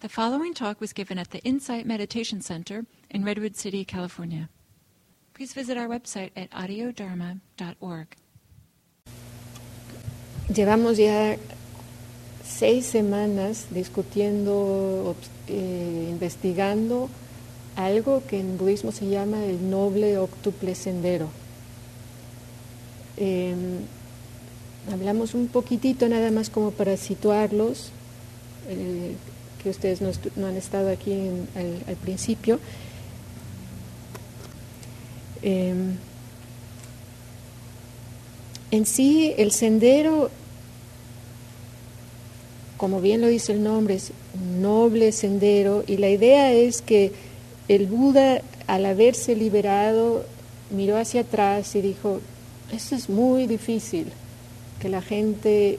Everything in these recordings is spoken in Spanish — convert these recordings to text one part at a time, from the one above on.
The following talk was given at the Insight Meditation Center in Redwood City, California. Please visit our website at audiodharma.org. Llevamos ya seis semanas discutiendo, eh, investigando algo que en budismo se llama el noble octuple sendero. Eh, hablamos un poquitito nada más como para situarlos, eh, que ustedes no, han estado aquí al, principio. Eh, en sí, el sendero, como bien lo dice el nombre, es un noble sendero y la idea es que el Buda, al haberse liberado, miró hacia atrás y dijo, eso es muy difícil, que la gente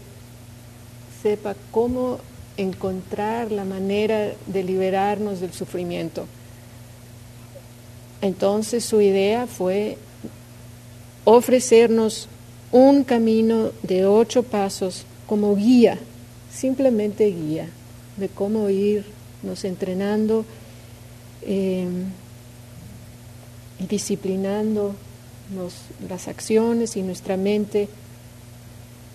sepa cómo encontrar la manera de liberarnos del sufrimiento. Entonces su idea fue ofrecernos un camino de ocho pasos como guía, simplemente guía, de cómo irnos entrenando y disciplinando nos, las acciones y nuestra mente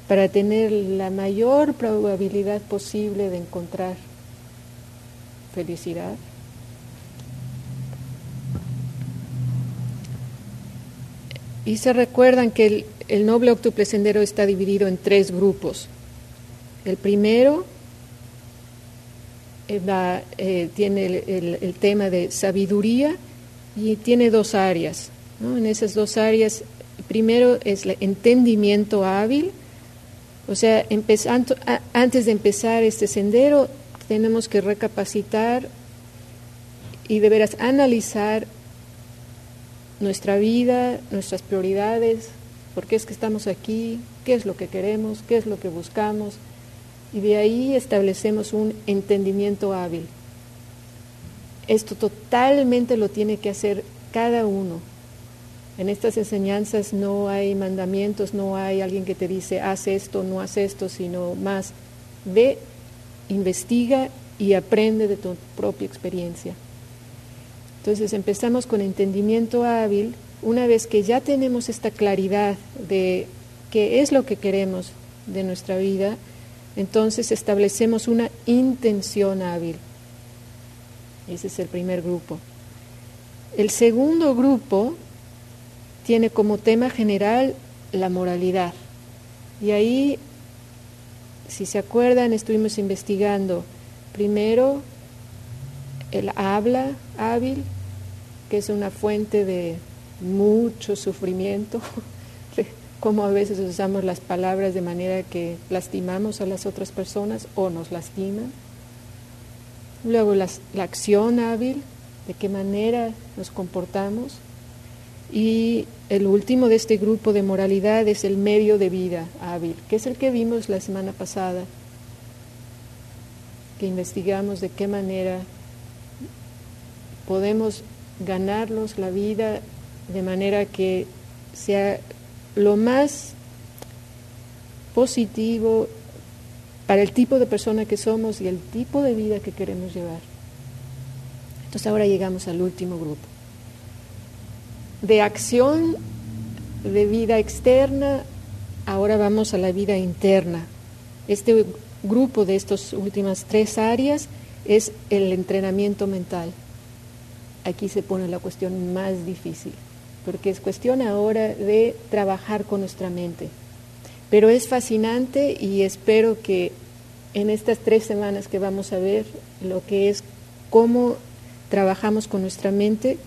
para tener la mayor probabilidad posible de encontrar felicidad. Y se recuerdan que el, noble octuple sendero está dividido en tres grupos. El primero eh, eh, tiene el, tema de sabiduría y tiene dos áreas. En esas dos áreas, primero es el entendimiento hábil, o sea, empezando, antes de empezar este sendero, tenemos que recapacitar y de veras analizar nuestra vida, nuestras prioridades, por qué es que estamos aquí, qué es lo que queremos, qué es lo que buscamos, y de ahí establecemos un entendimiento hábil. Esto totalmente lo tiene que hacer cada uno, en estas enseñanzas no hay mandamientos, no hay alguien que te dice haz esto, no haz esto, sino más ve, investiga y aprende de tu propia experiencia. Entonces empezamos con entendimiento hábil. Una vez que ya tenemos esta claridad de qué es lo que queremos de nuestra vida, entonces establecemos una intención hábil. Ese es el primer grupo. El segundo grupo tiene como tema general la moralidad. Y ahí, si se acuerdan, estuvimos investigando primero el habla hábil, que es una fuente de mucho sufrimiento, como a veces usamos las palabras de manera que lastimamos a las otras personas o nos lastiman. Luego la acción hábil, de qué manera nos comportamos. Y el último de este grupo de moralidad es el medio de vida hábil, que es el que vimos la semana pasada, que investigamos de qué manera podemos ganarnos la vida de manera que sea lo más positivo para el tipo de persona que somos y el tipo de vida que queremos llevar. Entonces ahora llegamos al último grupo de acción de vida externa, ahora vamos a la vida interna. Este grupo de estas últimas tres áreas es el entrenamiento mental. Aquí se pone la cuestión más difícil, porque es cuestión ahora de trabajar con nuestra mente. Pero es fascinante y espero que en estas tres semanas que vamos a ver lo que es cómo trabajamos con nuestra mente,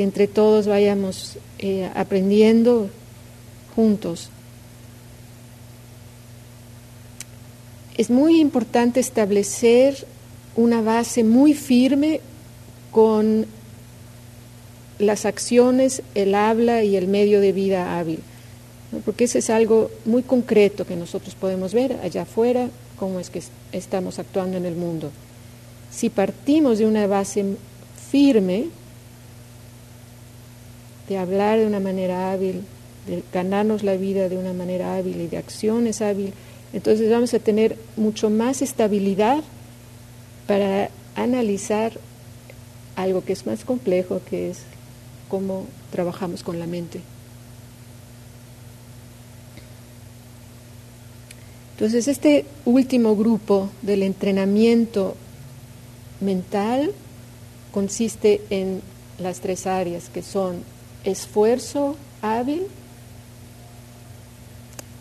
que entre todos vayamos eh, aprendiendo juntos. Es muy importante establecer una base muy firme con las acciones, el habla y el medio de vida hábil, porque eso es algo muy concreto que nosotros podemos ver allá afuera, cómo es que estamos actuando en el mundo. Si partimos de una base firme, de hablar de una manera hábil, de ganarnos la vida de una manera hábil y de acciones hábil, entonces vamos a tener mucho más estabilidad para analizar algo que es más complejo, que es cómo trabajamos con la mente. Entonces, este último grupo del entrenamiento mental consiste en las tres áreas que son esfuerzo hábil,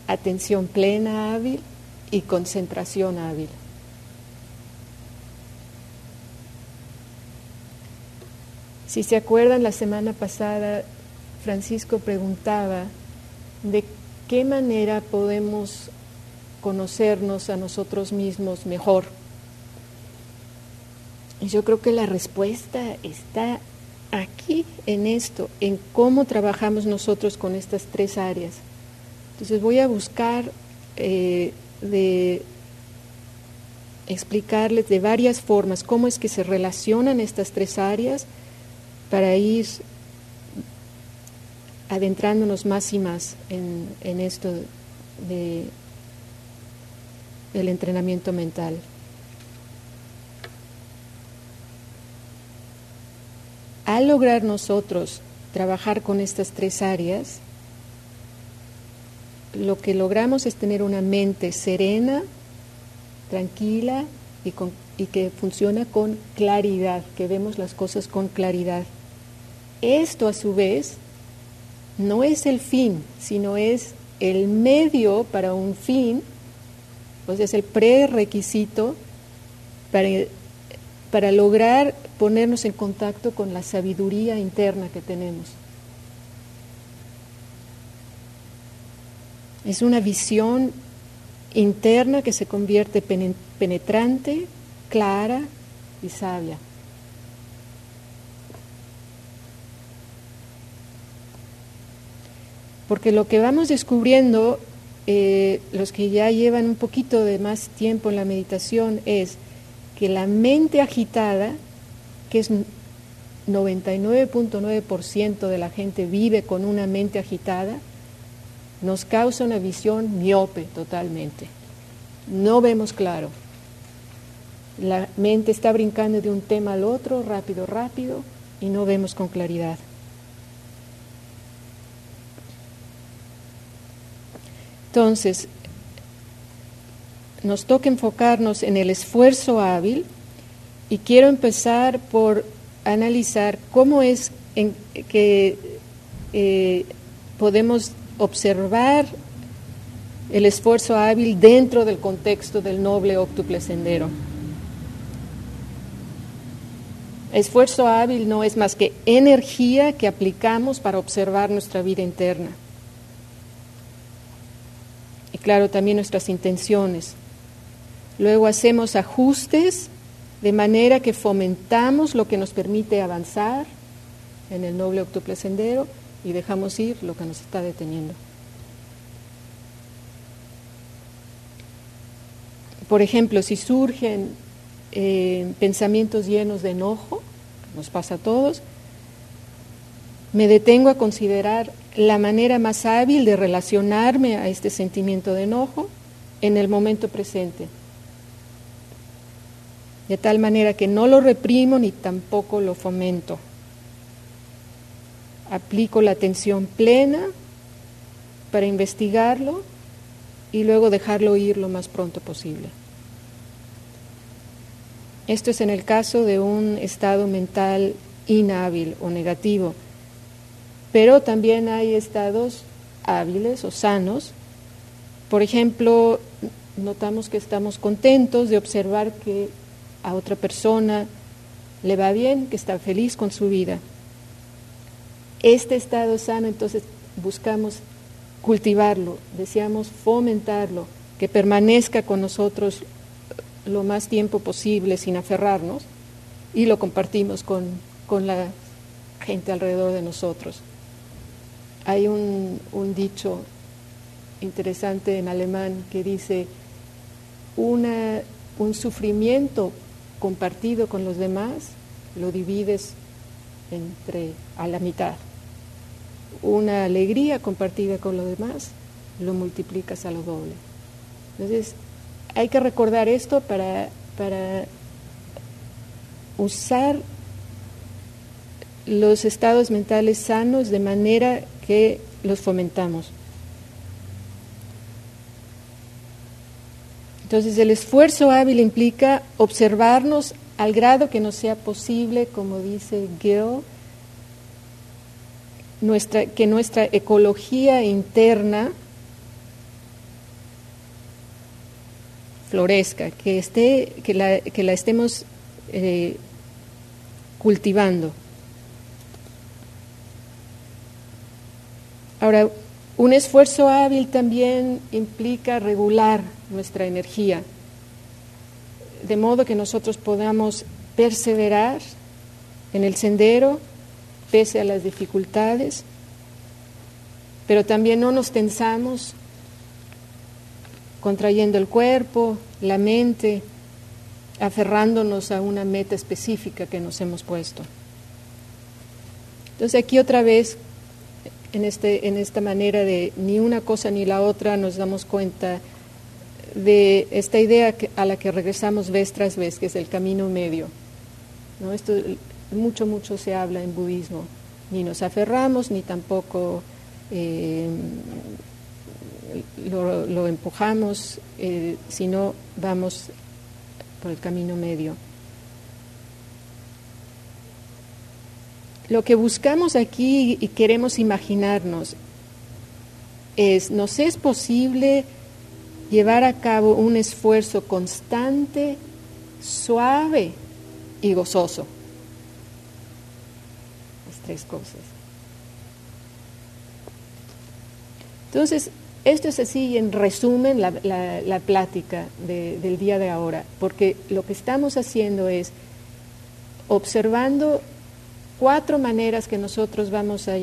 atención plena hábil y concentración hábil. Si se acuerdan, la semana pasada Francisco preguntaba de qué manera podemos conocernos a nosotros mismos mejor. Y yo creo que la respuesta está aquí en esto, en cómo trabajamos nosotros con estas tres áreas. Entonces voy a buscar eh, de explicarles de varias formas cómo es que se relacionan estas tres áreas para ir adentrándonos más y más en, esto de, del entrenamiento mental. Al lograr nosotros trabajar con estas tres áreas, lo que logramos es tener una mente serena, tranquila y, y, que funciona con claridad, que vemos las cosas con claridad. Esto a su vez no es el fin, sino es el medio para un fin, sea, es el prerequisito para, para lograr ponernos en contacto con la sabiduría interna que tenemos. Es una visión interna que se convierte penetrante, clara y sabia. Porque lo que vamos descubriendo, eh, los que ya llevan un poquito de más tiempo en la meditación, es que la mente agitada que es 99.9% de la gente vive con una mente agitada, nos causa una visión miope totalmente. No vemos claro. La mente está brincando de un tema al otro, rápido, rápido, y no vemos con claridad. Entonces, nos toca enfocarnos en el esfuerzo hábil, y quiero empezar por analizar cómo es que eh, podemos observar el esfuerzo hábil dentro del contexto del noble octuple sendero. Esfuerzo hábil no es más que energía que aplicamos para observar nuestra vida interna. Y claro, también nuestras intenciones. Luego hacemos ajustes de manera que fomentamos lo que nos permite avanzar en el noble octuple sendero y dejamos ir lo que nos está deteniendo. Por ejemplo, si surgen eh, pensamientos llenos de enojo, nos pasa a todos, me detengo a considerar la manera más hábil de relacionarme a este sentimiento de enojo en el momento presente de tal manera que no lo reprimo ni tampoco lo fomento. Aplico la atención plena para investigarlo y luego dejarlo ir lo más pronto posible. Esto es en el caso de un estado mental inhábil o negativo, pero también hay estados hábiles o sanos. Por ejemplo, notamos que estamos contentos de observar que a otra persona le va bien, que está feliz con su vida. Este estado sano, entonces buscamos cultivarlo, deseamos fomentarlo, que permanezca con nosotros lo más tiempo posible sin aferrarnos y lo compartimos con, con la gente alrededor de nosotros. Hay un, un dicho interesante en alemán que dice, una, un sufrimiento compartido con los demás, lo divides entre a la mitad. Una alegría compartida con los demás, lo multiplicas a lo doble. Entonces, hay que recordar esto para, para usar los estados mentales sanos de manera que los fomentamos. Entonces el esfuerzo hábil implica observarnos al grado que nos sea posible, como dice Gill, nuestra, que nuestra ecología interna florezca, que, esté, que, la, que la estemos eh, cultivando. Ahora, un esfuerzo hábil también implica regular nuestra energía, de modo que nosotros podamos perseverar en el sendero pese a las dificultades, pero también no nos tensamos contrayendo el cuerpo, la mente, aferrándonos a una meta específica que nos hemos puesto. Entonces aquí otra vez, en, este, en esta manera de ni una cosa ni la otra, nos damos cuenta de esta idea a la que regresamos vez tras vez, que es el camino medio. ¿no? Esto mucho, mucho se habla en budismo. Ni nos aferramos, ni tampoco eh, lo, empujamos, eh, sino vamos por el camino medio. Lo que buscamos aquí y queremos imaginarnos es, ¿nos es posible llevar a cabo un esfuerzo constante, suave y gozoso? Las tres cosas. Entonces, esto es así, en resumen, la, la, plática del día de ahora, porque lo que estamos haciendo es observando cuatro maneras que nosotros vamos a,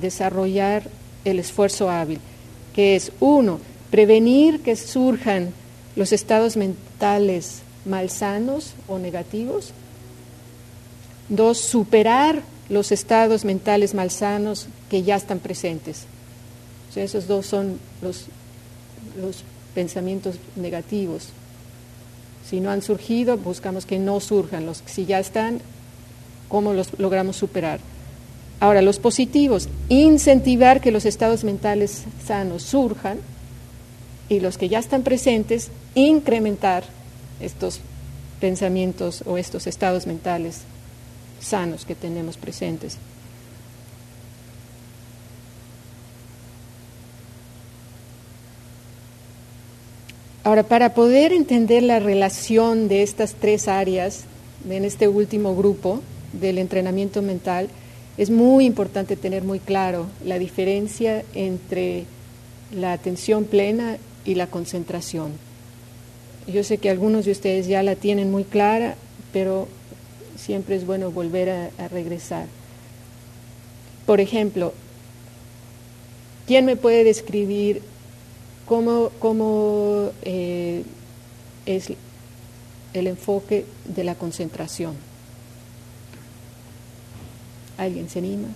desarrollar el esfuerzo hábil, que es, uno, prevenir que surjan los estados mentales malsanos o negativos. Dos, superar los estados mentales malsanos que ya están presentes esos dos son los, los pensamientos negativos. Si no han surgido, buscamos que no surjan. Los, si ya están, ¿cómo los logramos superar? Ahora, los positivos, incentivar que los estados mentales sanos surjan y los que ya están presentes, incrementar estos pensamientos o estos estados mentales sanos que tenemos presentes. Ahora, para poder entender la relación de estas tres áreas en este último grupo del entrenamiento mental, es muy importante tener muy claro la diferencia entre la atención plena y la concentración. Yo sé que algunos de ustedes ya la tienen muy clara, pero siempre es bueno volver a, regresar. Por ejemplo, ¿quién me puede describir cómo, eh, es el enfoque de la concentración. ¿Alguien se anima?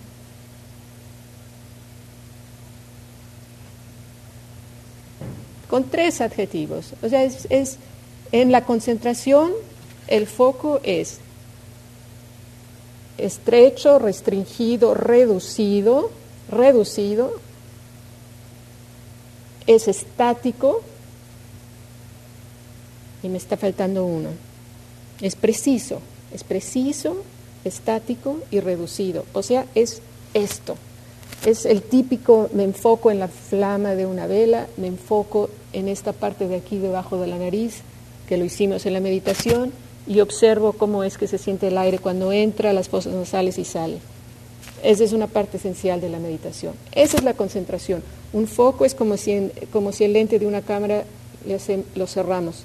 Con tres adjetivos. O sea, es, es en la concentración el foco es estrecho, restringido, reducido, reducido, es estático y me está faltando uno. Es preciso, es preciso, estático y reducido. O sea, es esto. Es el típico, me enfoco en la flama de una vela, me enfoco en esta parte de aquí debajo de la nariz, que lo hicimos en la meditación, y observo cómo es que se siente el aire cuando entra las fosas nasales y sale. Esa es una parte esencial de la meditación. Esa es la concentración. Un foco es como si, como si el lente de una cámara lo cerramos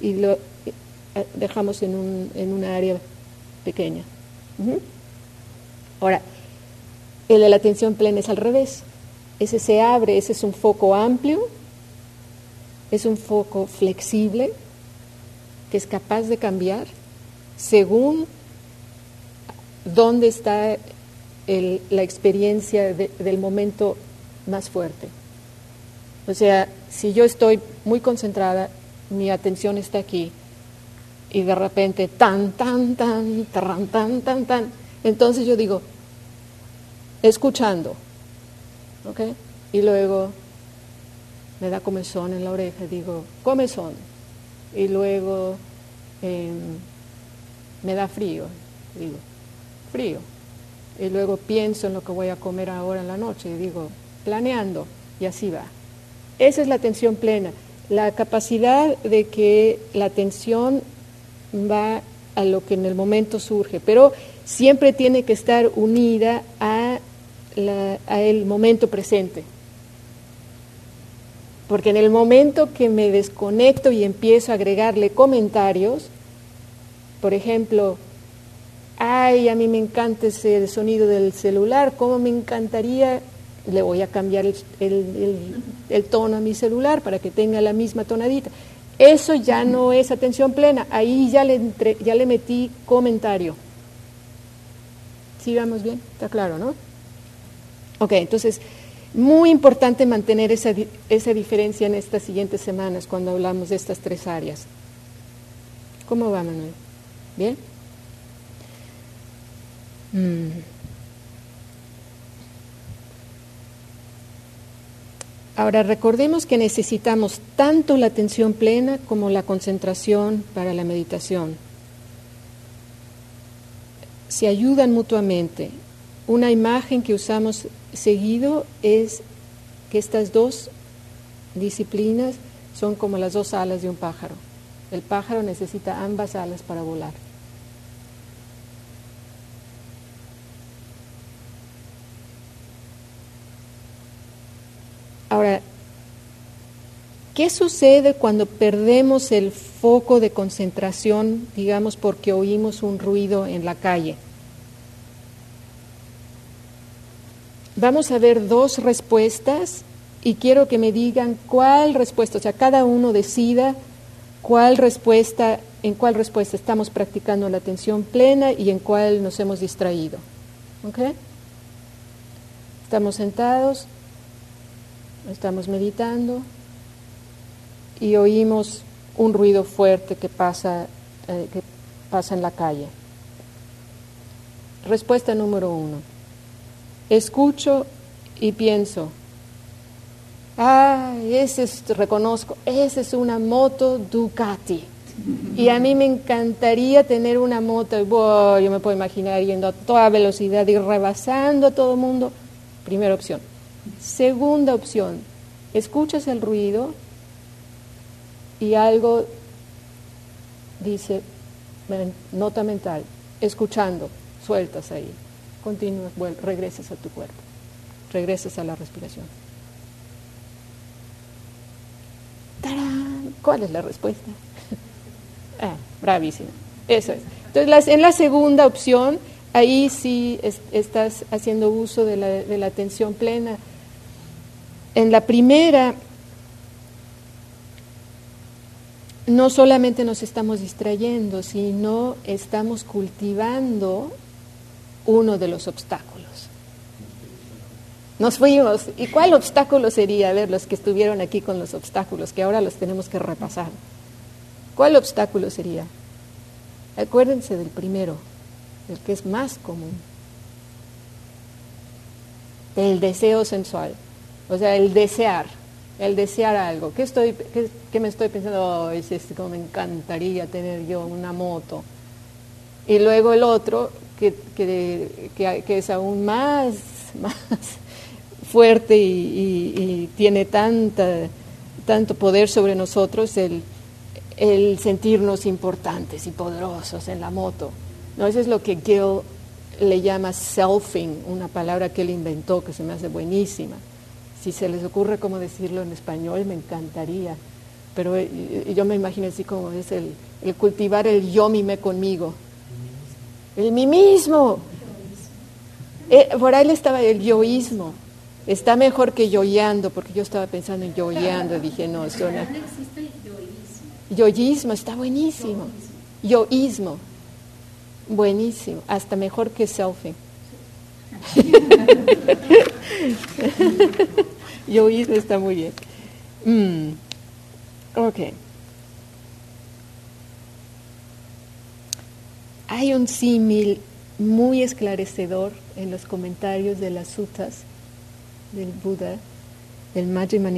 y lo eh, dejamos en, un, en una área pequeña. Ahora, el de la atención plena es al revés. Ese se abre, ese es un foco amplio, es un foco flexible que es capaz de cambiar según dónde está la experiencia del momento más fuerte. O sea, si yo estoy muy concentrada, mi atención está aquí, y de repente tan, tan, tan, tan, tan, tan, tan. Entonces yo digo, escuchando, ¿ok? Y luego me da comezón en la oreja, digo, comezón. Y luego em, me da frío, digo, frío. Y luego pienso en lo que voy a comer ahora en la noche y digo, planeando, y así va. Esa es la atención plena, la capacidad de que la atención va a lo que en el momento surge, pero siempre tiene que estar unida a, a el momento presente. Porque en el momento que me desconecto y empiezo a agregarle comentarios, por ejemplo, ay, a mí me encanta ese sonido del celular, ¿cómo me encantaría? Le voy a cambiar el, tono a mi celular para que tenga la misma tonadita. Eso ya no es atención plena, ahí ya le, ya le metí comentario. ¿Sí vamos bien? Está claro, ¿no? Ok, entonces, muy importante mantener esa, esa diferencia en estas siguientes semanas cuando hablamos de estas tres áreas. ¿Cómo va, Manuel? ¿Bien? Mm. Ahora recordemos que necesitamos tanto la atención plena como la concentración para la meditación. Se ayudan mutuamente. Una imagen que usamos seguido es que estas dos disciplinas son como las dos alas de un pájaro. El pájaro necesita ambas alas para volar. Ahora, ¿qué sucede cuando perdemos el foco de concentración, digamos, porque oímos un ruido en la calle? Vamos a ver dos respuestas y quiero que me digan cuál respuesta, o sea, cada uno decida cuál respuesta, en cuál respuesta estamos practicando la atención plena y en cuál nos hemos distraído. ¿Ok? Estamos sentados, estamos meditando y oímos un ruido fuerte que pasa, eh, que pasa en la calle. Respuesta número uno. Escucho y pienso, ah, ese es, reconozco, esa es una moto Ducati. Y a mí me encantaría tener una moto, yo me puedo imaginar yendo a toda velocidad y rebasando a todo el mundo. Primera opción. Segunda opción, escuchas el ruido y algo dice, nota mental, escuchando, sueltas ahí, continúas, regresas a tu cuerpo, regresas a la respiración. ¡Tarán! ¿Cuál es la respuesta? ah, bravísimo. Eso es. Entonces, en la segunda opción, ahí sí estás haciendo uso de la, de la atención plena en la primera, no solamente nos estamos distrayendo, sino estamos cultivando uno de los obstáculos. Nos fuimos. ¿Y cuál obstáculo sería? A ver, los que estuvieron aquí con los obstáculos, que ahora los tenemos que repasar. ¿Cuál obstáculo sería? Acuérdense del primero, el que es más común, el deseo sensual. O sea, el desear, el desear algo. ¿Qué, estoy, qué, me estoy pensando? Oh, es como me encantaría tener yo una moto. Y luego el otro, que, es aún más, más fuerte y, tiene tanta, tanto poder sobre nosotros, el, el sentirnos importantes y poderosos en la moto. ¿No? Eso es lo que Gil le llama selfing, una palabra que él inventó que se me hace buenísima. Si se les ocurre cómo decirlo en español, me encantaría. Pero eh, yo me imagino así como es el, cultivar el yo mime conmigo. El mí mismo. Eh, por ahí estaba el yoísmo. Está mejor que yoyando, porque yo estaba pensando en yoyando dije, no, suena. Yoísmo está buenísimo. Yoísmo. Buenísimo. Hasta mejor que selfie. Yo hice, está muy bien. Mm. Ok. Hay un símil muy esclarecedor en los comentarios de las suttas del Buda, del Majjhima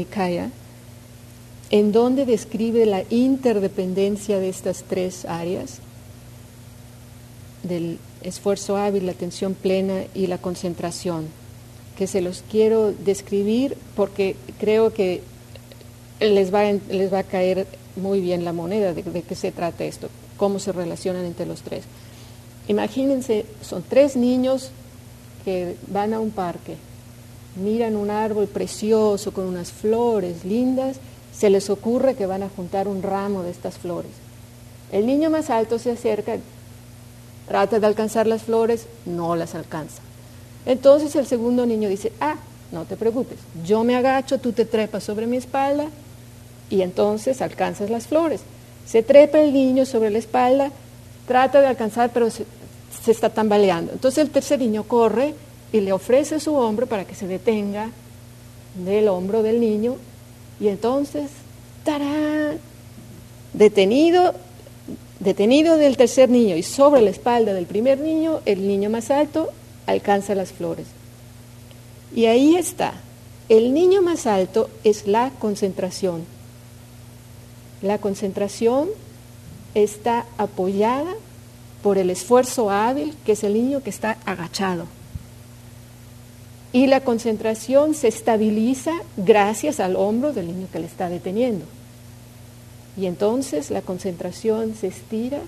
en donde describe la interdependencia de estas tres áreas, del esfuerzo hábil, la atención plena y la concentración, que se los quiero describir porque creo que les va, les va a caer muy bien la moneda de, de qué se trata esto, cómo se relacionan entre los tres. Imagínense, son tres niños que van a un parque, miran un árbol precioso con unas flores lindas, se les ocurre que van a juntar un ramo de estas flores. El niño más alto se acerca, trata de alcanzar las flores, no las alcanza. Entonces el segundo niño dice, ah, no te preocupes, yo me agacho, tú te trepas sobre mi espalda y entonces alcanzas las flores. Se trepa el niño sobre la espalda, trata de alcanzar, pero se, está tambaleando. Entonces el tercer niño corre y le ofrece su hombro para que se detenga del hombro del niño y entonces, ¡tarán! Detenido, detenido del tercer niño y sobre la espalda del primer niño, el niño más alto alcanza las flores. Y ahí está. El niño más alto es la concentración. La concentración está apoyada por el esfuerzo hábil, que es el niño que está agachado. Y la concentración se estabiliza gracias al hombro del niño que le está deteniendo. Y entonces la concentración se estira,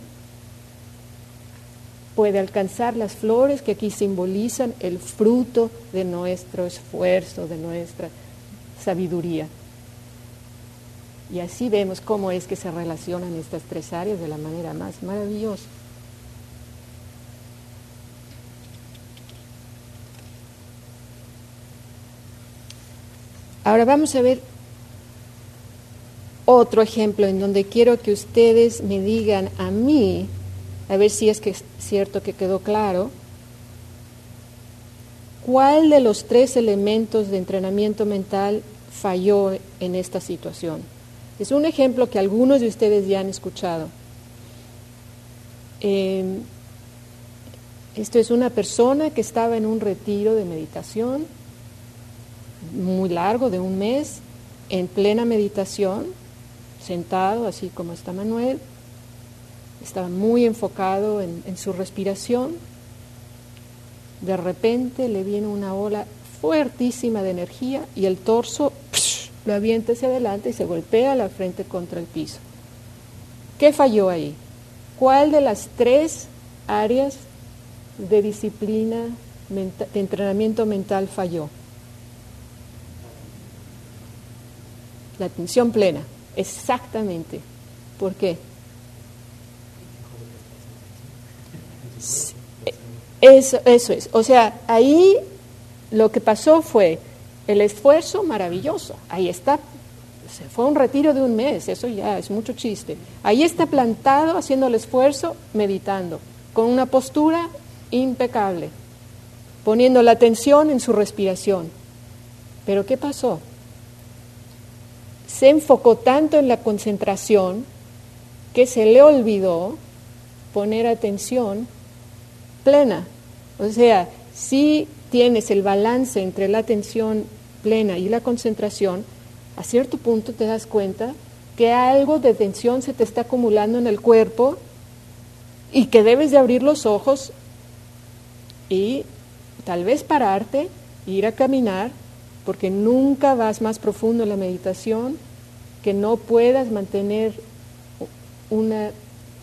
puede alcanzar las flores que aquí simbolizan el fruto de nuestro esfuerzo, de nuestra sabiduría. Y así vemos cómo es que se relacionan estas tres áreas de la manera más maravillosa. Ahora vamos a ver otro ejemplo en donde quiero que ustedes me digan a mí, a ver si es que es cierto que quedó claro, cuál de los tres elementos de entrenamiento mental falló en esta situación. Es un ejemplo que algunos de ustedes ya han escuchado. Em, esto es una persona que estaba en un retiro de meditación muy largo, de un mes, en plena meditación, sentado, así como está Manuel. Estaba muy enfocado en, su respiración. De repente le viene una ola fuertísima de energía y el torso lo avienta hacia adelante y se golpea la frente contra el piso. ¿Qué falló ahí? ¿Cuál de las tres áreas de disciplina, de entrenamiento mental falló? La atención plena, exactamente. ¿Por qué? Eso, eso es. O sea, ahí lo que pasó fue el esfuerzo maravilloso, ahí está, se fue un retiro de un mes, eso ya es mucho chiste. Ahí está plantado haciendo el esfuerzo, meditando, con una postura impecable, poniendo la atención en su respiración. Pero ¿qué pasó? Se enfocó tanto en la concentración que se le olvidó poner atención plena. O sea, si tienes el balance entre la atención plena y la concentración, a cierto punto te das cuenta que algo de tensión se te está acumulando en el cuerpo y que debes de abrir los ojos y tal vez pararte, ir a caminar, porque nunca vas más profundo en la meditación, que no puedas mantener una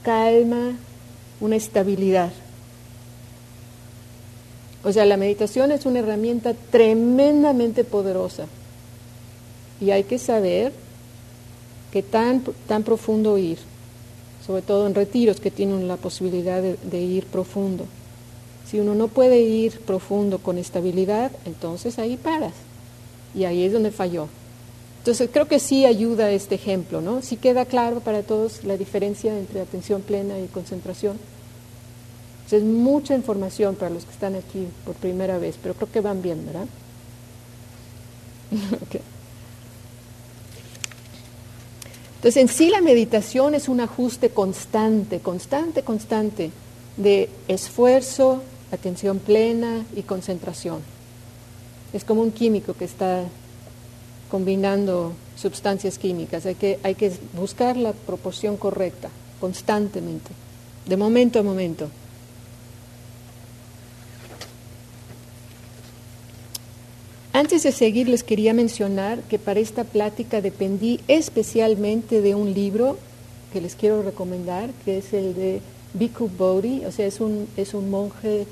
calma, una estabilidad. O sea, la meditación es una herramienta tremendamente poderosa y hay que saber qué tan, tan profundo ir, sobre todo en retiros que tienen la posibilidad de, de ir profundo. Si uno no puede ir profundo con estabilidad, entonces ahí paras y ahí es donde falló. Entonces creo que sí ayuda este ejemplo, ¿no? Sí queda claro para todos la diferencia entre atención plena y concentración es mucha información para los que están aquí por primera vez, pero creo que van bien, ¿verdad? Entonces, en sí la meditación es un ajuste constante, constante, constante de esfuerzo, atención plena y concentración. Es como un químico que está combinando sustancias químicas. Hay que, hay que buscar la proporción correcta constantemente, de momento a momento. Antes de seguir, les quería mencionar que para esta plática dependí especialmente de un libro que les quiero recomendar, que es el de Bhikkhu Bodhi, o sea, es un, es un monje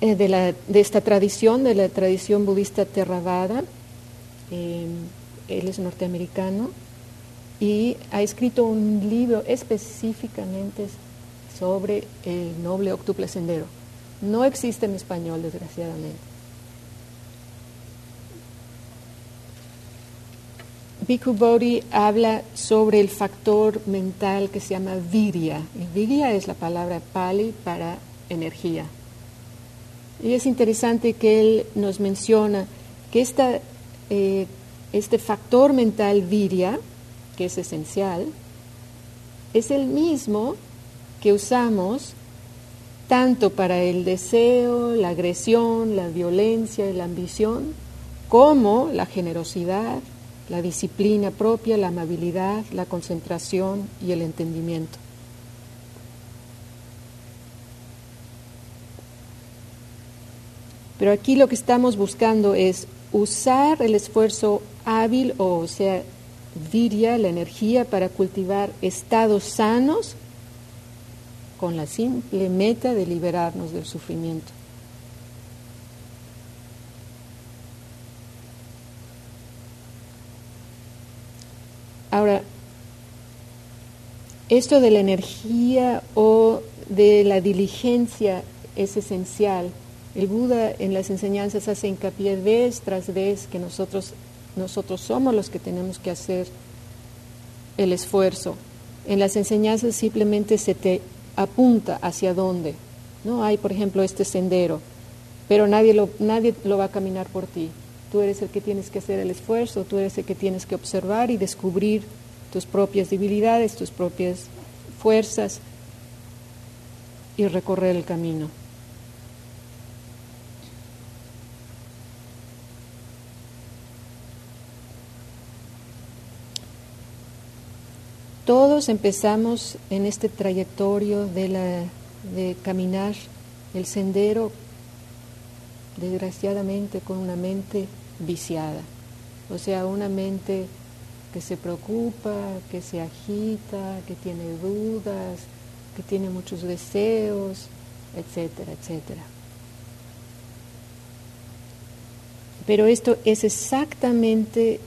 eh, de, la, de, esta tradición, de la tradición budista Theravada. Eh, él es norteamericano y ha escrito un libro específicamente sobre el noble octuple sendero. No existe en español, desgraciadamente. Bhikkhu Bodhi habla sobre el factor mental que se llama virya. Y virya es la palabra pali para energía. Y es interesante que él nos menciona que esta, eh, este factor mental virya, que es esencial, es el mismo que usamos tanto para el deseo, la agresión, la violencia y la ambición, como la generosidad, la disciplina propia, la amabilidad, la concentración y el entendimiento. Pero aquí lo que estamos buscando es usar el esfuerzo hábil, o sea, viria, la energía, para cultivar estados sanos con la simple meta de liberarnos del sufrimiento. Ahora, esto de la energía o de la diligencia es esencial. El Buda en las enseñanzas hace hincapié vez tras vez que nosotros, nosotros somos los que tenemos que hacer el esfuerzo. En las enseñanzas simplemente se te apunta hacia dónde. No hay, por ejemplo, este sendero, pero nadie lo, nadie lo va a caminar por ti. Tú eres el que tienes que hacer el esfuerzo, tú eres el que tienes que observar y descubrir tus propias debilidades, tus propias fuerzas y recorrer el camino. Todos empezamos en este trayectorio de, caminar el sendero, desgraciadamente, con una mente viciada, o sea, una mente que se preocupa, que se agita, que tiene dudas, que tiene muchos deseos, etcétera, etcétera. Pero esto es exactamente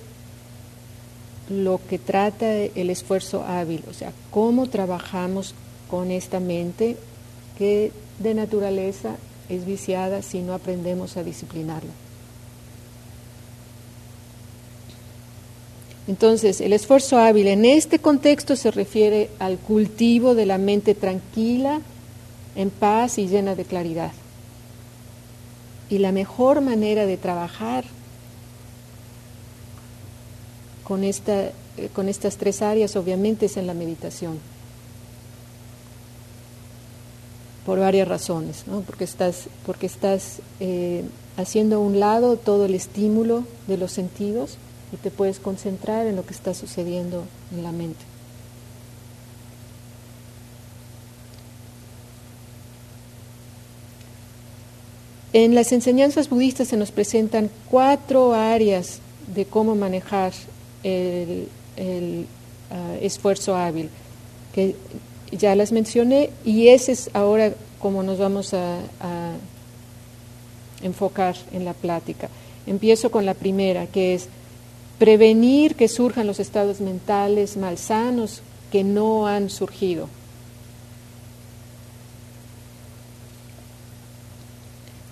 lo que trata el esfuerzo hábil, o sea, cómo trabajamos con esta mente que de naturaleza es viciada si no aprendemos a disciplinarla. Entonces, el esfuerzo hábil en este contexto se refiere al cultivo de la mente tranquila, en paz y llena de claridad. Y la mejor manera de trabajar con, esta, eh, con estas tres áreas obviamente es en la meditación. Por varias razones, ¿no? porque estás, porque estás eh, haciendo a un lado todo el estímulo de los sentidos y te puedes concentrar en lo que está sucediendo en la mente. En las enseñanzas budistas se nos presentan cuatro áreas de cómo manejar el, ah, esfuerzo hábil, que ya las mencioné, y ese es ahora como nos vamos a enfocar en la plática. Empiezo con la primera, que es prevenir que surjan los estados mentales malsanos que no han surgido.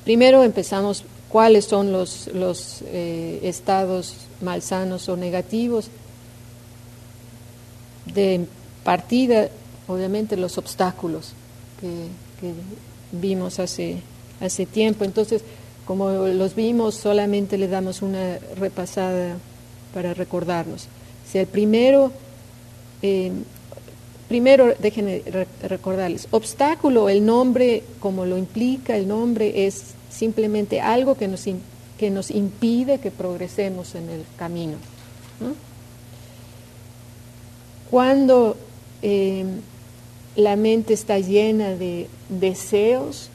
Primero empezamos cuáles son los, los eh, estados malsanos o negativos. De partida, obviamente, los obstáculos que, vimos hace, hace tiempo. Entonces, como los vimos, solamente le damos una repasada para recordarnos. sea, el primero, eh, primero déjenme recordarles, obstáculo, el nombre, como lo implica el nombre, es simplemente algo que nos, que nos impide que progresemos en el camino. Cuando eh, la mente está llena de deseos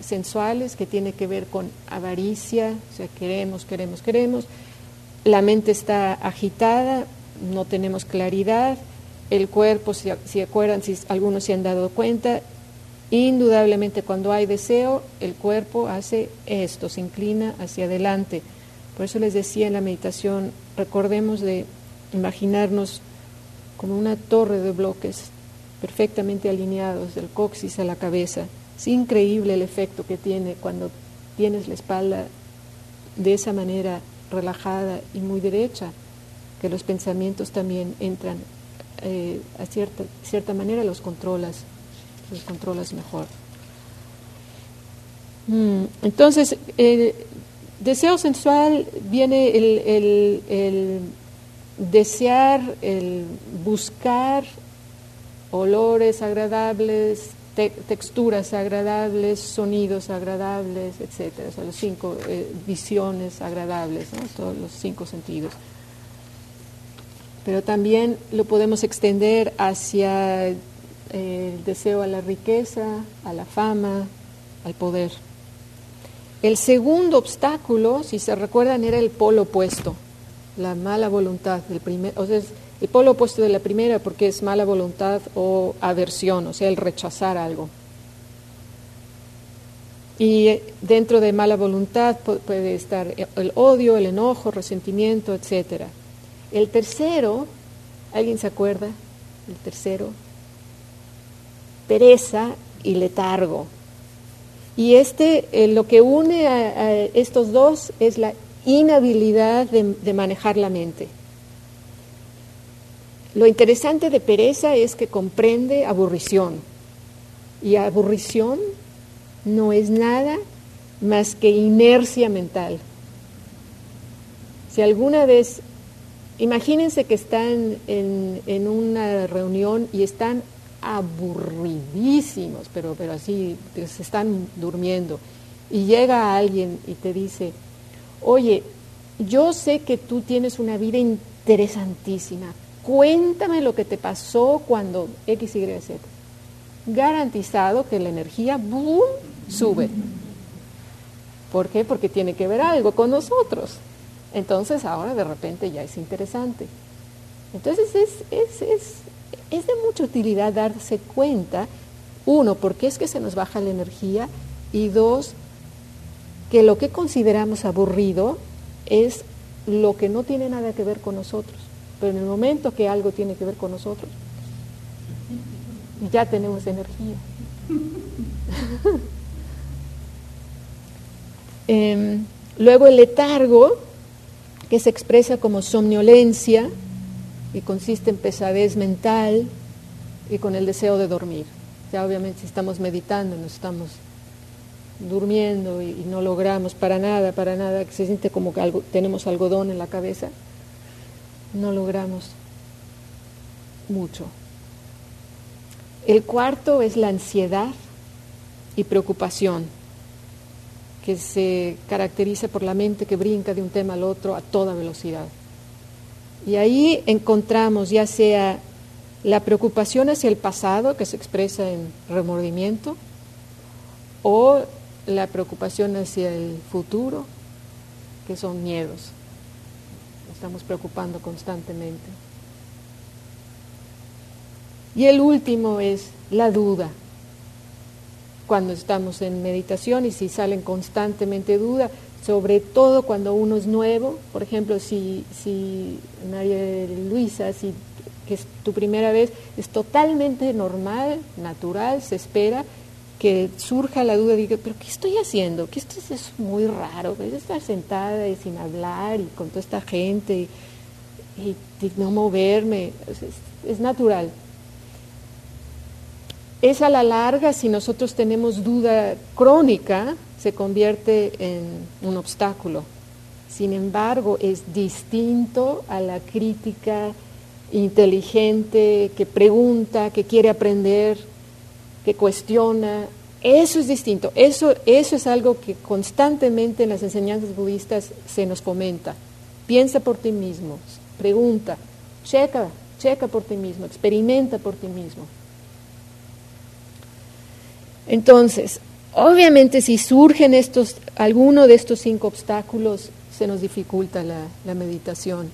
sensuales que tiene que ver con avaricia, o sea, queremos, queremos, queremos, la mente está agitada, no tenemos claridad, el cuerpo, si, si acuerdan, si algunos se han dado cuenta, indudablemente cuando hay deseo, el cuerpo hace esto, se inclina hacia adelante. Por eso les decía en la meditación, recordemos de imaginarnos como una torre de bloques perfectamente alineados del coxis a la cabeza. Es increíble el efecto que tiene cuando tienes la espalda de esa manera relajada y muy derecha, que los pensamientos también entran eh, a cierta, cierta manera, los controlas, los controlas mejor. Mm, entonces, el deseo sensual viene el, desear, el buscar olores agradables, texturas agradables, sonidos agradables, etcétera, o los cinco eh, visiones agradables, todos los cinco sentidos. Pero también lo podemos extender hacia el deseo a la riqueza, a la fama, al poder. El segundo obstáculo, si se recuerdan, era el polo opuesto, la mala voluntad del primer, o sea, el polo opuesto de la primera porque es mala voluntad o aversión, o sea, el rechazar algo. Y eh, dentro de mala voluntad puede estar el odio, el enojo, resentimiento, etc. El tercero, ¿alguien se acuerda? El tercero, pereza y letargo. Y este, eh, lo que une a, estos dos es la inhabilidad de manejar la mente. Lo interesante de pereza es que comprende aburrición. Y aburrición no es nada más que inercia mental. Si alguna vez, imagínense que están en, en una reunión y están aburridísimos, pero, pero así se están durmiendo, y llega alguien y te dice, oye, yo sé que tú tienes una vida interesantísima, cuéntame lo que te pasó cuando X, Y, Z. Garantizado que la energía boom, sube. ¿Por qué? Porque tiene que ver algo con nosotros. Entonces ahora de repente ya es interesante. Entonces es, es, es, es de mucha utilidad darse cuenta, uno, por qué es que se nos baja la energía y dos, que lo que consideramos aburrido es lo que no tiene nada que ver con nosotros. Pero en el momento que algo tiene que ver con nosotros, ya tenemos energía. Em, luego el letargo, que se expresa como somnolencia y consiste en pesadez mental y con el deseo de dormir. Ya obviamente si estamos meditando, nos estamos durmiendo y, no logramos para nada, para nada, que se siente como que tenemos algodón en la cabeza, no logramos mucho. El cuarto es la ansiedad y preocupación, que se caracteriza por la mente que brinca de un tema al otro a toda velocidad. Y ahí encontramos ya sea la preocupación hacia el pasado, que se expresa en remordimiento, o la preocupación hacia el futuro, que son miedos estamos preocupando constantemente. Y el último es la duda. Cuando estamos en meditación y si salen constantemente dudas, sobre todo cuando uno es nuevo, por ejemplo, si, si María Luisa, si que es tu primera vez, es totalmente normal, natural, se espera, que surja la duda, diga, pero ¿qué estoy haciendo? Que esto es, muy raro, estar sentada y sin hablar y con toda esta gente y, no moverme, es, natural. Es a la larga, si nosotros tenemos duda crónica, se convierte en un obstáculo. Sin embargo, es distinto a la crítica inteligente, que pregunta, que quiere aprender, que cuestiona. Eso es distinto. Eso, eso es algo que constantemente en las enseñanzas budistas se nos fomenta. Piensa por ti mismo, pregunta, checa, checa por ti mismo, experimenta por ti mismo. Entonces, obviamente si surgen estos, alguno de estos cinco obstáculos, se nos dificulta la, meditación.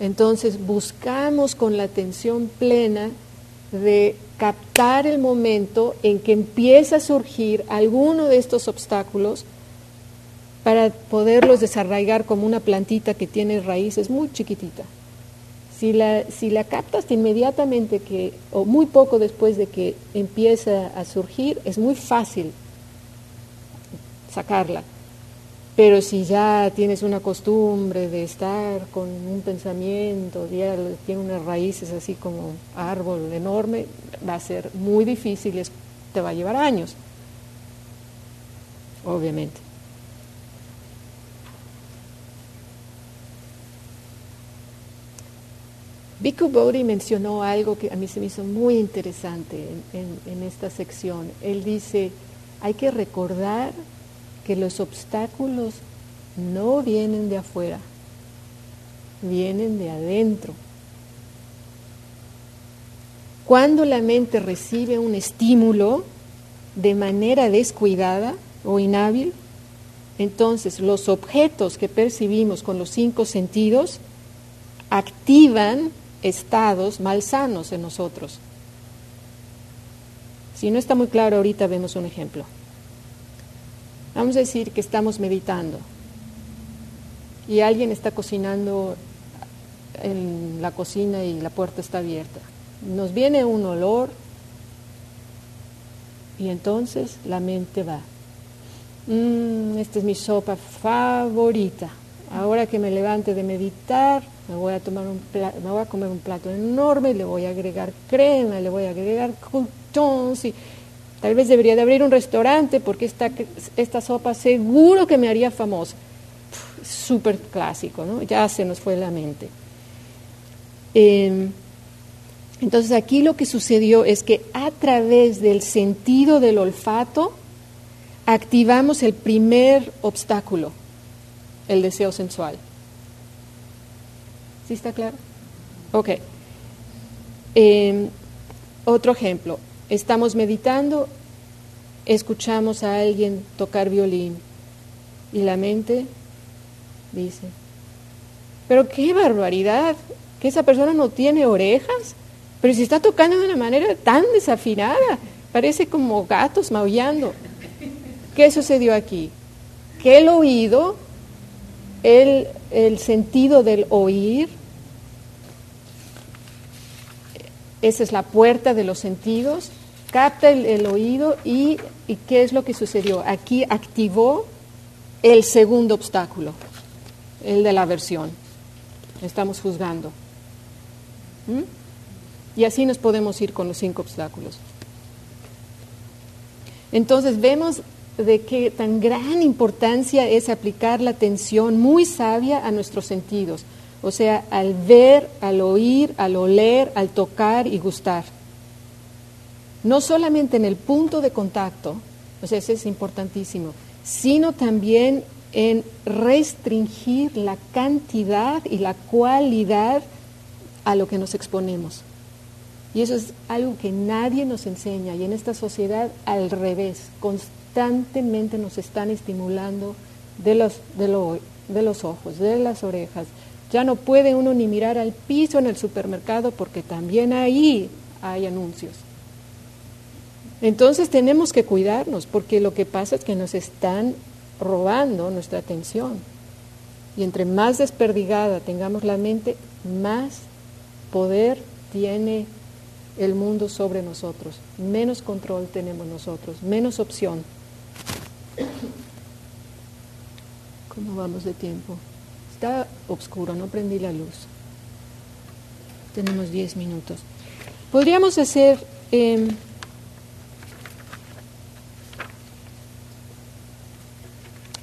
Entonces buscamos con la atención plena de captar el momento en que empieza a surgir alguno de estos obstáculos para poderlos desarraigar como una plantita que tiene raíces muy chiquitita. Si la, si la captas inmediatamente que, o muy poco después de que empieza a surgir, es muy fácil sacarla. Pero si ya tienes una costumbre de estar con un pensamiento, tiene unas raíces así como árbol enorme, va a ser muy difícil y te va a llevar años, obviamente. Bhikkhu Bodhi mencionó algo que a mí se me hizo muy interesante en esta sección. Él dice, hay que recordar que los obstáculos no vienen de afuera, vienen de adentro. Cuando la mente recibe un estímulo de manera descuidada o inhábil, entonces los objetos que percibimos con los cinco sentidos activan estados malsanos en nosotros. Si no está muy claro, ahorita vemos un ejemplo. Vamos a decir que estamos meditando y alguien está cocinando en la cocina y la puerta está abierta. Nos viene un olor y entonces la mente va. Mm, esta es mi sopa favorita. Ahora que me levante de meditar, me voy a tomar un me voy a comer un plato enorme, le voy a agregar crema, le voy a agregar croutons y Tal vez debería de abrir un restaurante porque esta, esta sopa seguro que me haría famosa. Súper clásico, ¿no? Ya se nos fue la mente. Em, entonces aquí lo que sucedió es que a través del sentido del olfato activamos el primer obstáculo, el deseo sensual. ¿Sí está claro? Ok. Em, otro ejemplo, Estamos meditando, escuchamos a alguien tocar violín y la mente dice, pero qué barbaridad, que esa persona no tiene orejas, pero si está tocando de una manera tan desafinada, parece como gatos maullando. ¿Qué sucedió aquí? Que el oído, el, el sentido del oír, esa es la puerta de los sentidos, capta el, oído y, ¿qué es lo que sucedió? Aquí activó el segundo obstáculo, el de la aversión. Estamos juzgando. ¿Mm? Y así nos podemos ir con los cinco obstáculos. Entonces vemos de qué tan gran importancia es aplicar la atención muy sabia a nuestros sentidos, o sea, al ver, al oír, al oler, al tocar y gustar no solamente en el punto de contacto, o sea, eso es importantísimo, sino también en restringir la cantidad y la cualidad a lo que nos exponemos. Y eso es algo que nadie nos enseña y en esta sociedad al revés, constantemente nos están estimulando de los, de, de los ojos, de las orejas. Ya no puede uno ni mirar al piso en el supermercado porque también ahí hay anuncios. Entonces tenemos que cuidarnos porque lo que pasa es que nos están robando nuestra atención. Y entre más desperdigada tengamos la mente, más poder tiene el mundo sobre nosotros, menos control tenemos nosotros, menos opción. ¿Cómo vamos de tiempo? Está oscuro, no prendí la luz. Tenemos 10 minutos. Podríamos hacer... Em,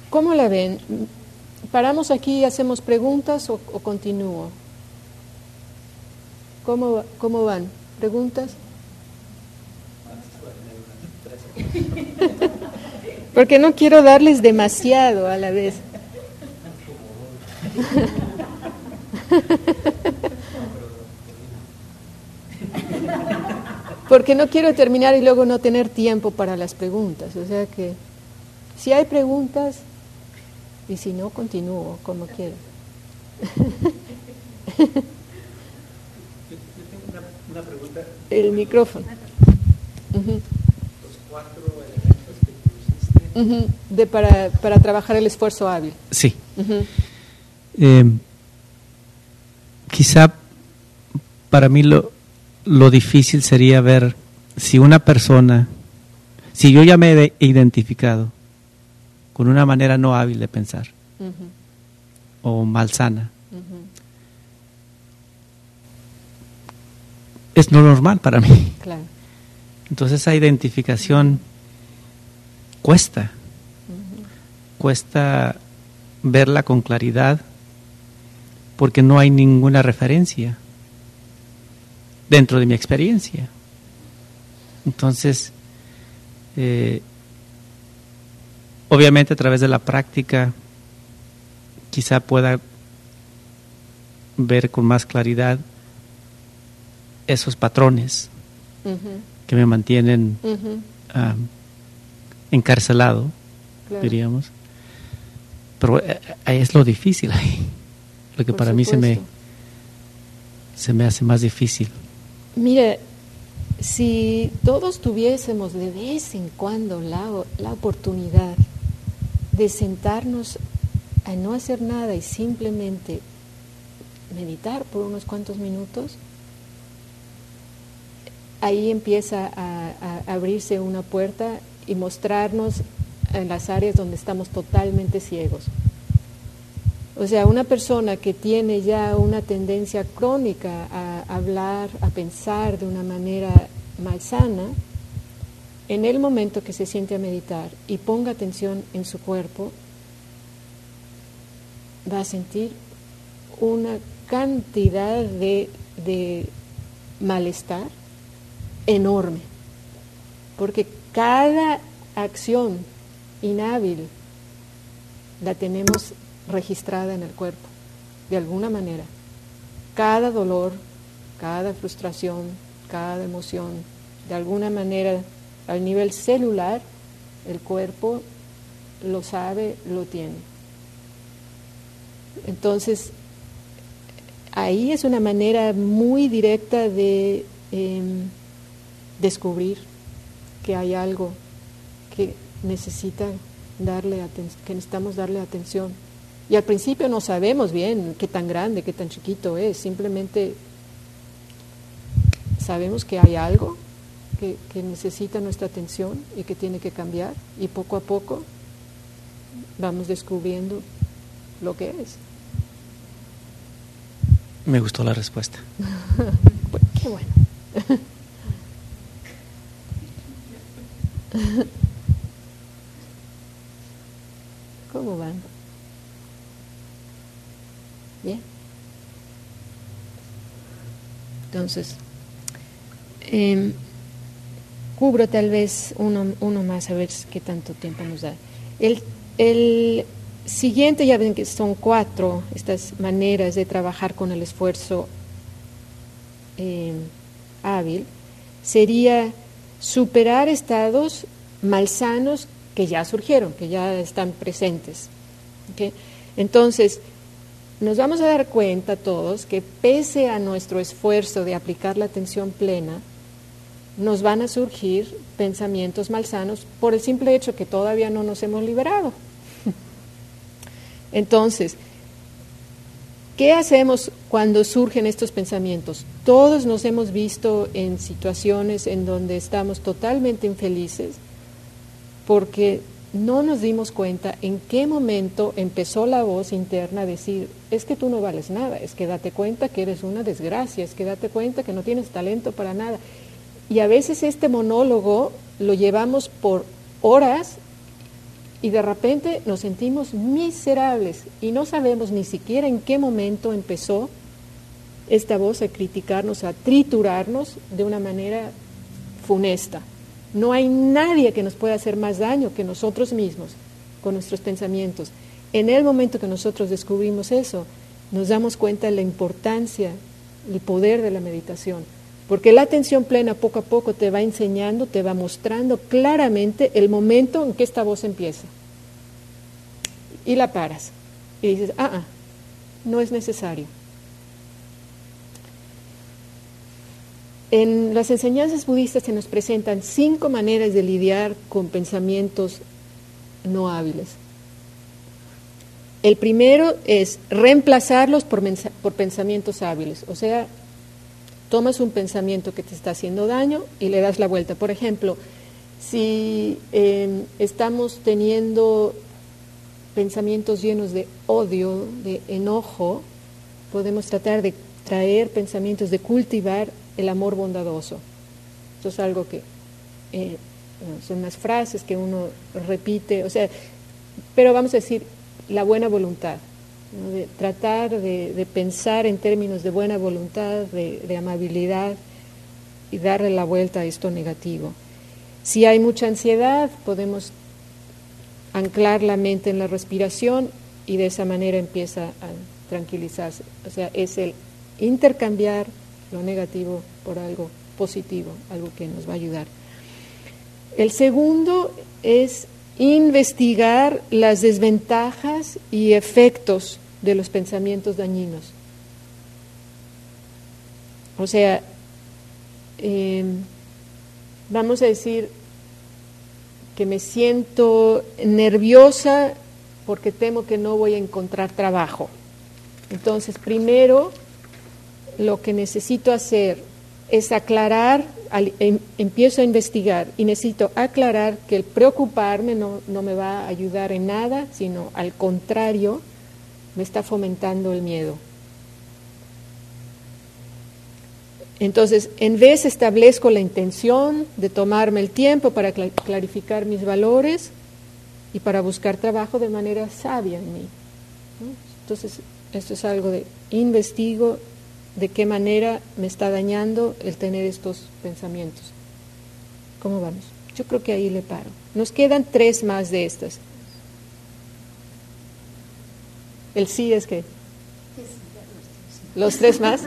¿Cómo la ven? ¿Paramos aquí y hacemos preguntas o, continúo? ¿Cómo, cómo van? ¿Preguntas? Porque no quiero darles demasiado a la vez. Porque no quiero terminar y luego no tener tiempo para las preguntas. O sea que si hay preguntas y si no, continúo como quiero. Una, pregunta. El micrófono. Los cuatro elementos que pusiste. De para, para trabajar el esfuerzo hábil. Sí. Eh, quizá para mí lo, lo difícil sería ver si una persona, si yo ya me he identificado con una manera no hábil de pensar o malsana, es no normal para mí. Entonces esa identificación cuesta, cuesta verla con claridad porque no hay ninguna referencia dentro de mi experiencia. Entonces, eh, obviamente a través de la práctica quizá pueda ver con más claridad esos patrones que me mantienen encarcelado, diríamos. Pero eh, ahí es lo difícil ahí, lo que para mí se me, se me hace más difícil. Mire, si todos tuviésemos de vez en cuando la, la oportunidad de sentarnos a no hacer nada y simplemente meditar por unos cuantos minutos, ahí empieza a, abrirse una puerta y mostrarnos en las áreas donde estamos totalmente ciegos. O sea, una persona que tiene ya una tendencia crónica a hablar, a pensar de una manera malsana, en el momento que se siente a meditar y ponga atención en su cuerpo, va a sentir una cantidad de, de malestar enorme, porque cada acción inhábil la tenemos registrada en el cuerpo, de alguna manera. Cada dolor, cada frustración, cada emoción, de alguna manera, al nivel celular, el cuerpo lo sabe, lo tiene. Entonces, ahí es una manera muy directa de em, descubrir que hay algo que necesita darle que necesitamos darle atención. Y al principio no sabemos bien qué tan grande, qué tan chiquito es, simplemente sabemos que hay algo que, que necesita nuestra atención y que tiene que cambiar y poco a poco vamos descubriendo lo que es. Me gustó la respuesta. qué bueno. ¿Cómo van? Bien. Entonces, em, cubro tal vez uno, uno, más a ver qué tanto tiempo nos da. El, el siguiente, ya ven que son cuatro estas maneras de trabajar con el esfuerzo em, hábil, sería superar estados malsanos que ya surgieron, que ya están presentes. Entonces, nos vamos a dar cuenta todos que pese a nuestro esfuerzo de aplicar la atención plena, nos van a surgir pensamientos malsanos por el simple hecho que todavía no nos hemos liberado. Entonces, ¿qué hacemos cuando surgen estos pensamientos? Todos nos hemos visto en situaciones en donde estamos totalmente infelices porque no nos dimos cuenta en qué momento empezó la voz interna a decir, es que tú no vales nada, es que date cuenta que eres una desgracia, es que date cuenta que no tienes talento para nada. Y a veces este monólogo lo llevamos por horas y de repente nos sentimos miserables y no sabemos ni siquiera en qué momento empezó esta voz a criticarnos, a triturarnos de una manera funesta. No hay nadie que nos pueda hacer más daño que nosotros mismos con nuestros pensamientos. En el momento que nosotros descubrimos eso, nos damos cuenta de la importancia, el poder de la meditación. Porque la atención plena poco a poco te va enseñando, te va mostrando claramente el momento en que esta voz empieza. Y la paras. Y dices, ah, ah no es necesario. En las enseñanzas budistas se nos presentan cinco maneras de lidiar con pensamientos no hábiles. El primero es reemplazarlos por, pensamientos hábiles, o sea, tomas un pensamiento que te está haciendo daño y le das la vuelta. Por ejemplo, si em, estamos teniendo pensamientos llenos de odio, de enojo, podemos tratar de traer pensamientos, de cultivar el amor bondadoso. Eso es algo que eh, son unas frases que uno repite, o sea, pero vamos a decir la buena voluntad, de tratar de, pensar en términos de buena voluntad, de, amabilidad y darle la vuelta a esto negativo. Si hay mucha ansiedad, podemos anclar la mente en la respiración y de esa manera empieza a tranquilizarse. O sea, es el intercambiar lo negativo por algo positivo, algo que nos va a ayudar. El segundo es investigar las desventajas y efectos de los pensamientos dañinos. O sea, em, vamos a decir que me siento nerviosa porque temo que no voy a encontrar trabajo. Entonces, primero, lo que necesito hacer es aclarar, em, empiezo a investigar y necesito aclarar que el preocuparme no, no me va a ayudar en nada, sino al contrario, me está fomentando el miedo. Entonces, en vez establezco la intención de tomarme el tiempo para clarificar mis valores y para buscar trabajo de manera sabia en mí. Entonces, esto es algo de investigo de qué manera me está dañando el tener estos pensamientos. ¿Cómo vamos? Yo creo que ahí le paro. Nos quedan tres más de estas. El sí es que... ¿Los tres más?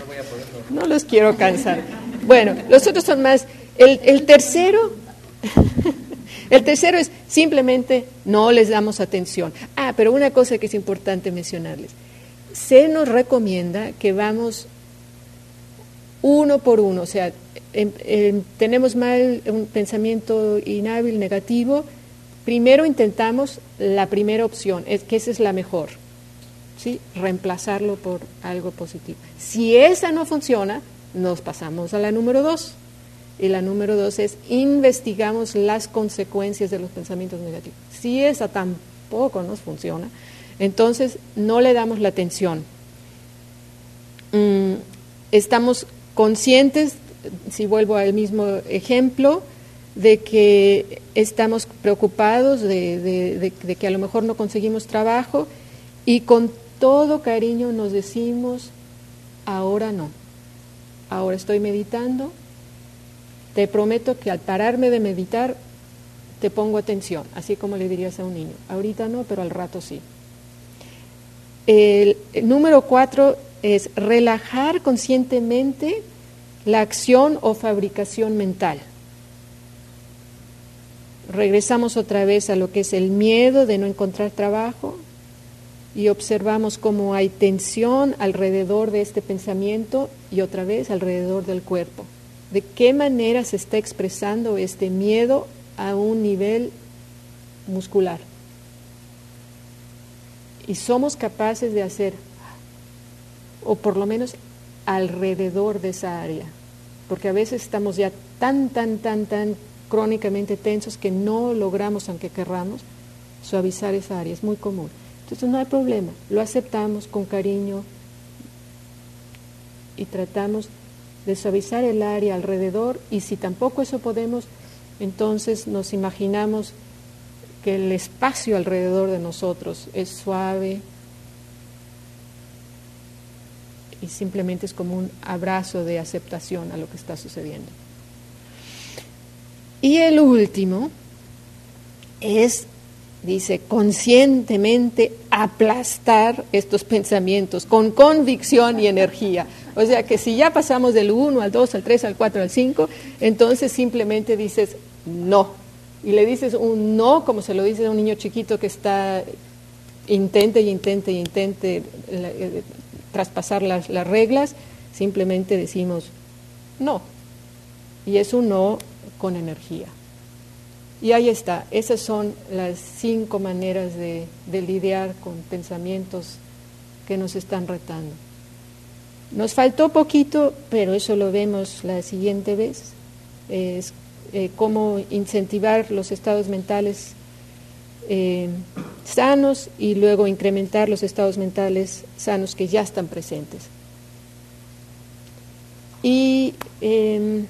no los quiero cansar. Bueno, los otros son más... El, el tercero... El tercero es simplemente no les damos atención. Ah, pero una cosa que es importante mencionarles se nos recomienda que vamos uno por uno, o sea, tenemos mal un pensamiento inhábil, negativo, primero intentamos la primera opción, es que esa es la mejor, ¿sí? reemplazarlo por algo positivo. Si esa no funciona, nos pasamos a la número dos. Y la número dos es investigamos las consecuencias de los pensamientos negativos. Si esa tampoco nos funciona, entonces, no le damos la atención. Mm, estamos conscientes, si vuelvo al mismo ejemplo, de que estamos preocupados de, que a lo mejor no conseguimos trabajo y con todo cariño nos decimos, ahora no, ahora estoy meditando, te prometo que al pararme de meditar te pongo atención, así como le dirías a un niño, ahorita no, pero al rato sí. El, número cuatro es relajar conscientemente la acción o fabricación mental. Regresamos otra vez a lo que es el miedo de no encontrar trabajo y observamos cómo hay tensión alrededor de este pensamiento y otra vez alrededor del cuerpo. ¿De qué manera se está expresando este miedo a un nivel muscular? Y somos capaces de hacer, o por lo menos alrededor de esa área, porque a veces estamos ya tan, tan, tan, tan crónicamente tensos que no logramos, aunque querramos, suavizar esa área, es muy común. Entonces no hay problema, lo aceptamos con cariño y tratamos de suavizar el área alrededor y si tampoco eso podemos, entonces nos imaginamos que el espacio alrededor de nosotros es suave y simplemente es como un abrazo de aceptación a lo que está sucediendo. Y el último es, dice, conscientemente aplastar estos pensamientos con convicción y energía. O sea que si ya pasamos del 1 al 2, al 3, al 4, al 5, entonces simplemente dices no. Y le dices un no, como se lo dice a un niño chiquito que está, intente y intente y intente eh, traspasar las, las reglas, simplemente decimos no. Y es un no con energía. Y ahí está, esas son las cinco maneras de, de lidiar con pensamientos que nos están retando. Nos faltó poquito, pero eso lo vemos la siguiente vez, es eh, cómo incentivar los estados mentales eh, sanos y luego incrementar los estados mentales sanos que ya están presentes. Y em,